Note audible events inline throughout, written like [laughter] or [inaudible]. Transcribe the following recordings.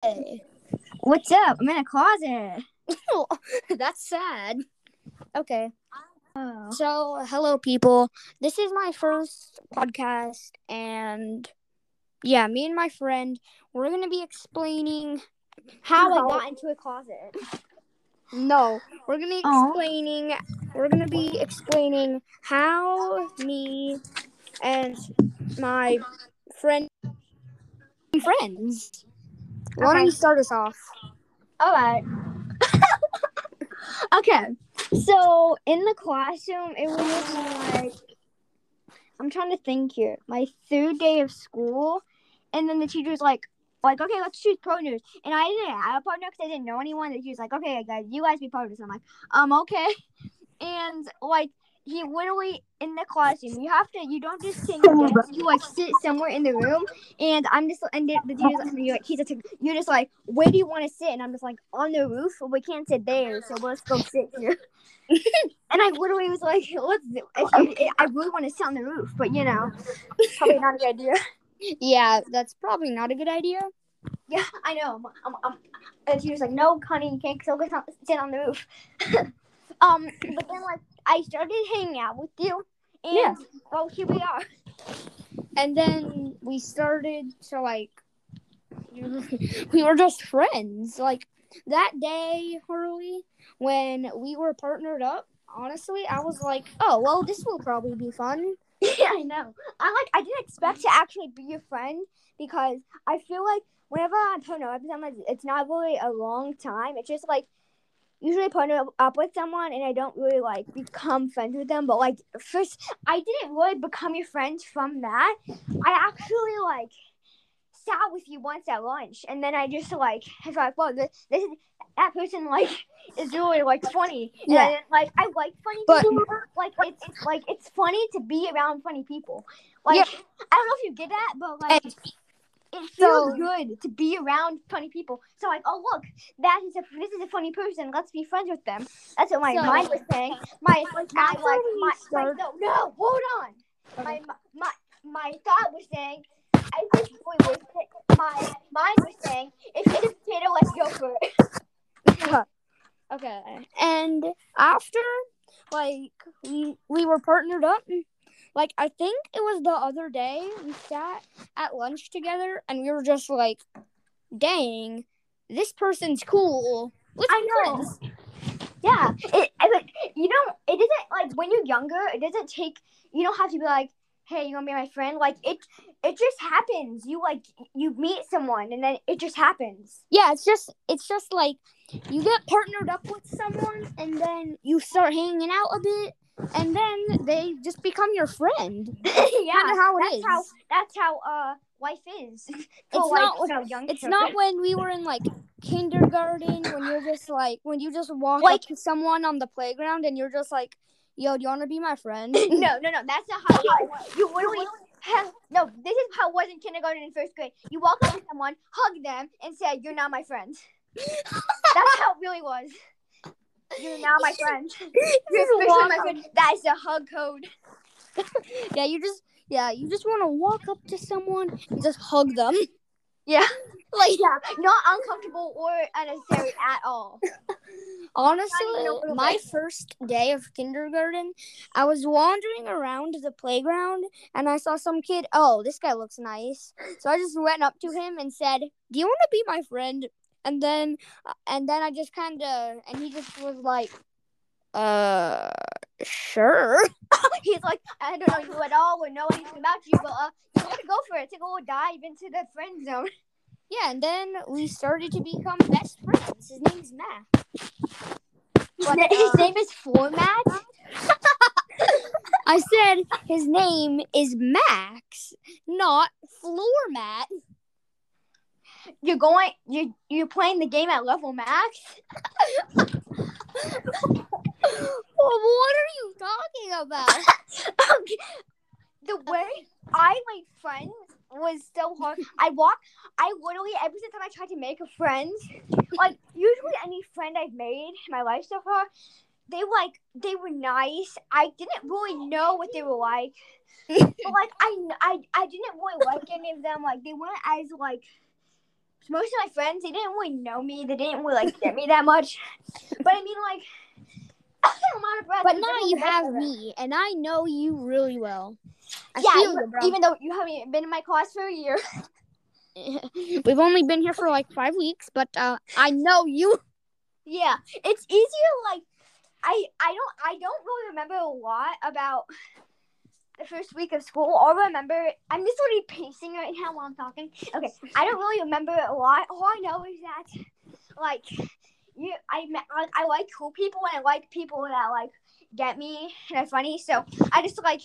Hey. What's up? I'm in a closet. [laughs] That's sad. Okay. Oh. So, hello, people. This is my first podcast, and yeah, me and my friend, we're going to be explaining How I got into a closet. No, we're going to be Aw. explaining, we're going to be explaining how me and my friend, friends. Why don't you start us off? All right. [laughs] okay. So in the classroom, it was like I'm trying to think here. My third day of school, and then the teacher was like, like, okay, let's choose partners. And I didn't have a partner because I didn't know anyone. The teacher's like, okay, guys, you guys be partners. I'm like, um, okay. [laughs] And like he literally in the classroom, you have to, you don't just sit. in your desk, You like sit somewhere in the room, and I'm just, and the, like, you're like, he's a, you're just like, where do you want to sit? And I'm just like, on the roof. But we can't sit there, so let's go sit here. [laughs] and I literally was like, let's. I, I really want to sit on the roof, but you know, probably not a good idea. [laughs] Yeah, that's probably not a good idea. Yeah, I know. I'm, I'm, I'm, and she was like, "No, honey, you can't sit on the roof." [laughs] um, but then like I started hanging out with you, and Yeah. well, here we are. And then we started to like, [laughs] we were just friends. Like that day, Harley, when we were partnered up, honestly, I was like, oh, well, this will probably be fun. [laughs] yeah, I know. I like. I didn't expect to actually be your friend because I feel like whenever I with someone, it's not really a long time. It's just like usually partner up with someone and I don't really like become friends with them. But like first, I didn't really become your friends from that. I actually like sat with you once at lunch, and then I just like I was like, "Whoa, this, this that person like is really like funny." And Yeah. Didn't, like I like funny But- people. Like it's it's like it's funny to be around funny people. Like Yeah. I don't know if you get that, but like And it feels so- good to be around funny people. So like, oh look, that is a this is a funny person. Let's be friends with them. That's what my So- mind was saying. My my after like my, my no no hold on. My my my thought was saying. I think boy was my mind was saying if it's a potato, let's go for it. [laughs] okay. And after, like, we, we were partnered up, like, I think it was the other day, we sat at lunch together and we were just like, dang, this person's cool. Let's I know. friends." Yeah, it, it like you know it doesn't like when you're younger. It doesn't take you don't have to be like, hey, you want to be my friend? Like it, it just happens. You like you meet someone and then it just happens. Yeah, it's just it's just like you get partnered up with someone and then you start hanging out a bit and then they just become your friend. [laughs] yeah, how it that's is. how that's how uh life is. It's [laughs] not- young It's children. not when we were in like kindergarten when you're just like when you just walk Like- up to someone on the playground and you're just like, "Yo, do you want to be my friend?" [laughs] no, no, no. That's not how you. You literally. No, this is how it was in kindergarten and first grade. You walk up to someone, hug them, and say, "You're not my friend." That's how it really was. You're not my friend. [laughs] You're officially my friend. That is a hug code. [laughs] yeah, you just yeah, you just want to walk up to someone and just hug them. Yeah. [laughs] Like Yeah, not uncomfortable or unnecessary at all. honestly, Not even a little my first day of kindergarten, I was wandering around the playground and I saw some kid. Oh, this guy looks nice. So I just went up to him and said, "Do you want to be my friend?" And then, uh, and then I just kind of, and he just was like, "Uh, sure." [laughs] He's like, I don't know you at all or know anything about you, but uh, you want to go for it. Take a little dive into the friend zone. Yeah, and then we started to become best friends. His name's Matt. But, na- his uh, name is Format. [laughs] I said his name is Max, not Floor Mat. You're going. You you're playing the game at level max. what are you talking about? Okay. the way I made friends was so hard. I walk. I literally every single time I tried to make a friend, like usually any friend I've made in my life so far, they like they were nice. I didn't really know what they were like, [laughs] but like I I I didn't really like any of them. Like they weren't as like most of my friends they didn't really know me. They didn't really like get me that much. But I mean, like, I'm out of breath. But now you have me, and I know you really well. I yeah, feel even, you, bro. even though you haven't been in my class for a year. [laughs] [laughs] We've only been here for like five weeks, but uh, I know you. Yeah, it's easier. Like, I I don't I don't really remember a lot about the first week of school. All I remember, I'm just already pacing right now while I'm talking. Okay, I don't really remember a lot. All I know is that, like, you, I met, I, like cool people and I like people that like get me and are funny. So I just like,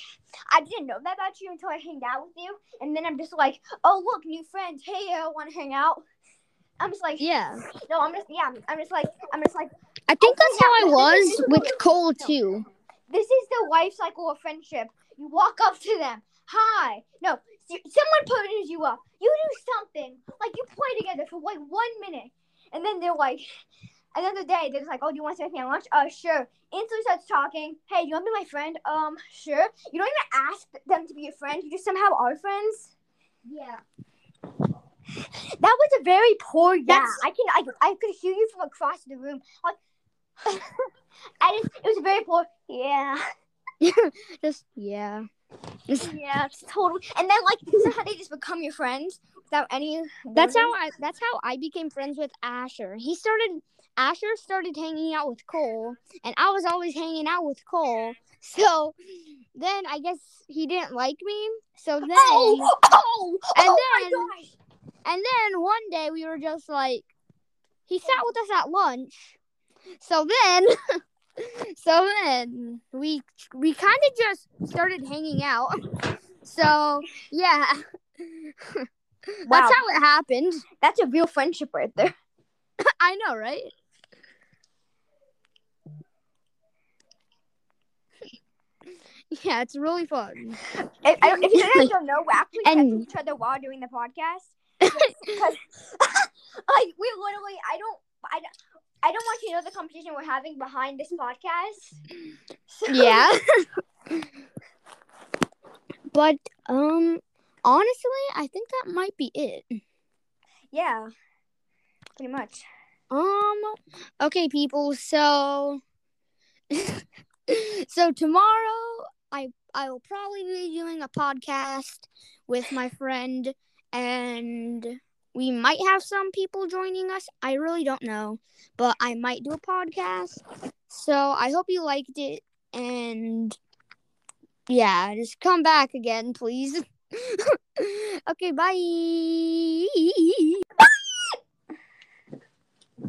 I didn't know that about you until I hanged out with you, and then I'm just like, oh look, new friends. Hey, I want to hang out. I'm just like, Yeah, no, I'm just yeah, I'm just like, I'm just like. I think that's how I yeah, but this is- was with Cole too. This is the life cycle of friendship. You walk up to them. Hi. No, someone pushes you up. You do something. Like you play together for like one minute. And then they're like, another day, they're just like, oh, do you want something at lunch? Uh, sure. Instantly starts talking. Hey, do you want to be my friend? Um, sure. You don't even ask them to be your friend. You just somehow are friends. Yeah. That was a very poor yeah. That's- I can I, I could hear you from across the room. Like, [laughs] I just, it was very poor yeah. [laughs] Just yeah. [laughs] Yeah, it's totally. And then like how they just become your friends without any. That's how. I that's how I became friends with Asher. He started Asher started hanging out with Cole, and I was always hanging out with Cole. [laughs] So then I guess he didn't like me. So oh, then oh, oh, oh, And oh then- my gosh! and then one day we were just like he sat with us at lunch. So then so then we we kind of just started hanging out. So yeah. [laughs] Wow. That's how it happened. That's a real friendship right there. [laughs] I know, right? Yeah, it's really fun. If, if you guys [laughs] don't know, we actually And- each other while doing the podcast because, like, we literally, I don't, I don't. I don't want you to know the competition we're having behind this podcast. So- Yeah. [laughs] but um honestly, I think that might be it. Yeah. Pretty much. Um okay people, so [laughs] so tomorrow I I will probably be doing a podcast with my friend and we might have some people joining us. I really don't know, but I might do a podcast. So I hope you liked it and yeah, just come back again, please. [laughs] okay, bye.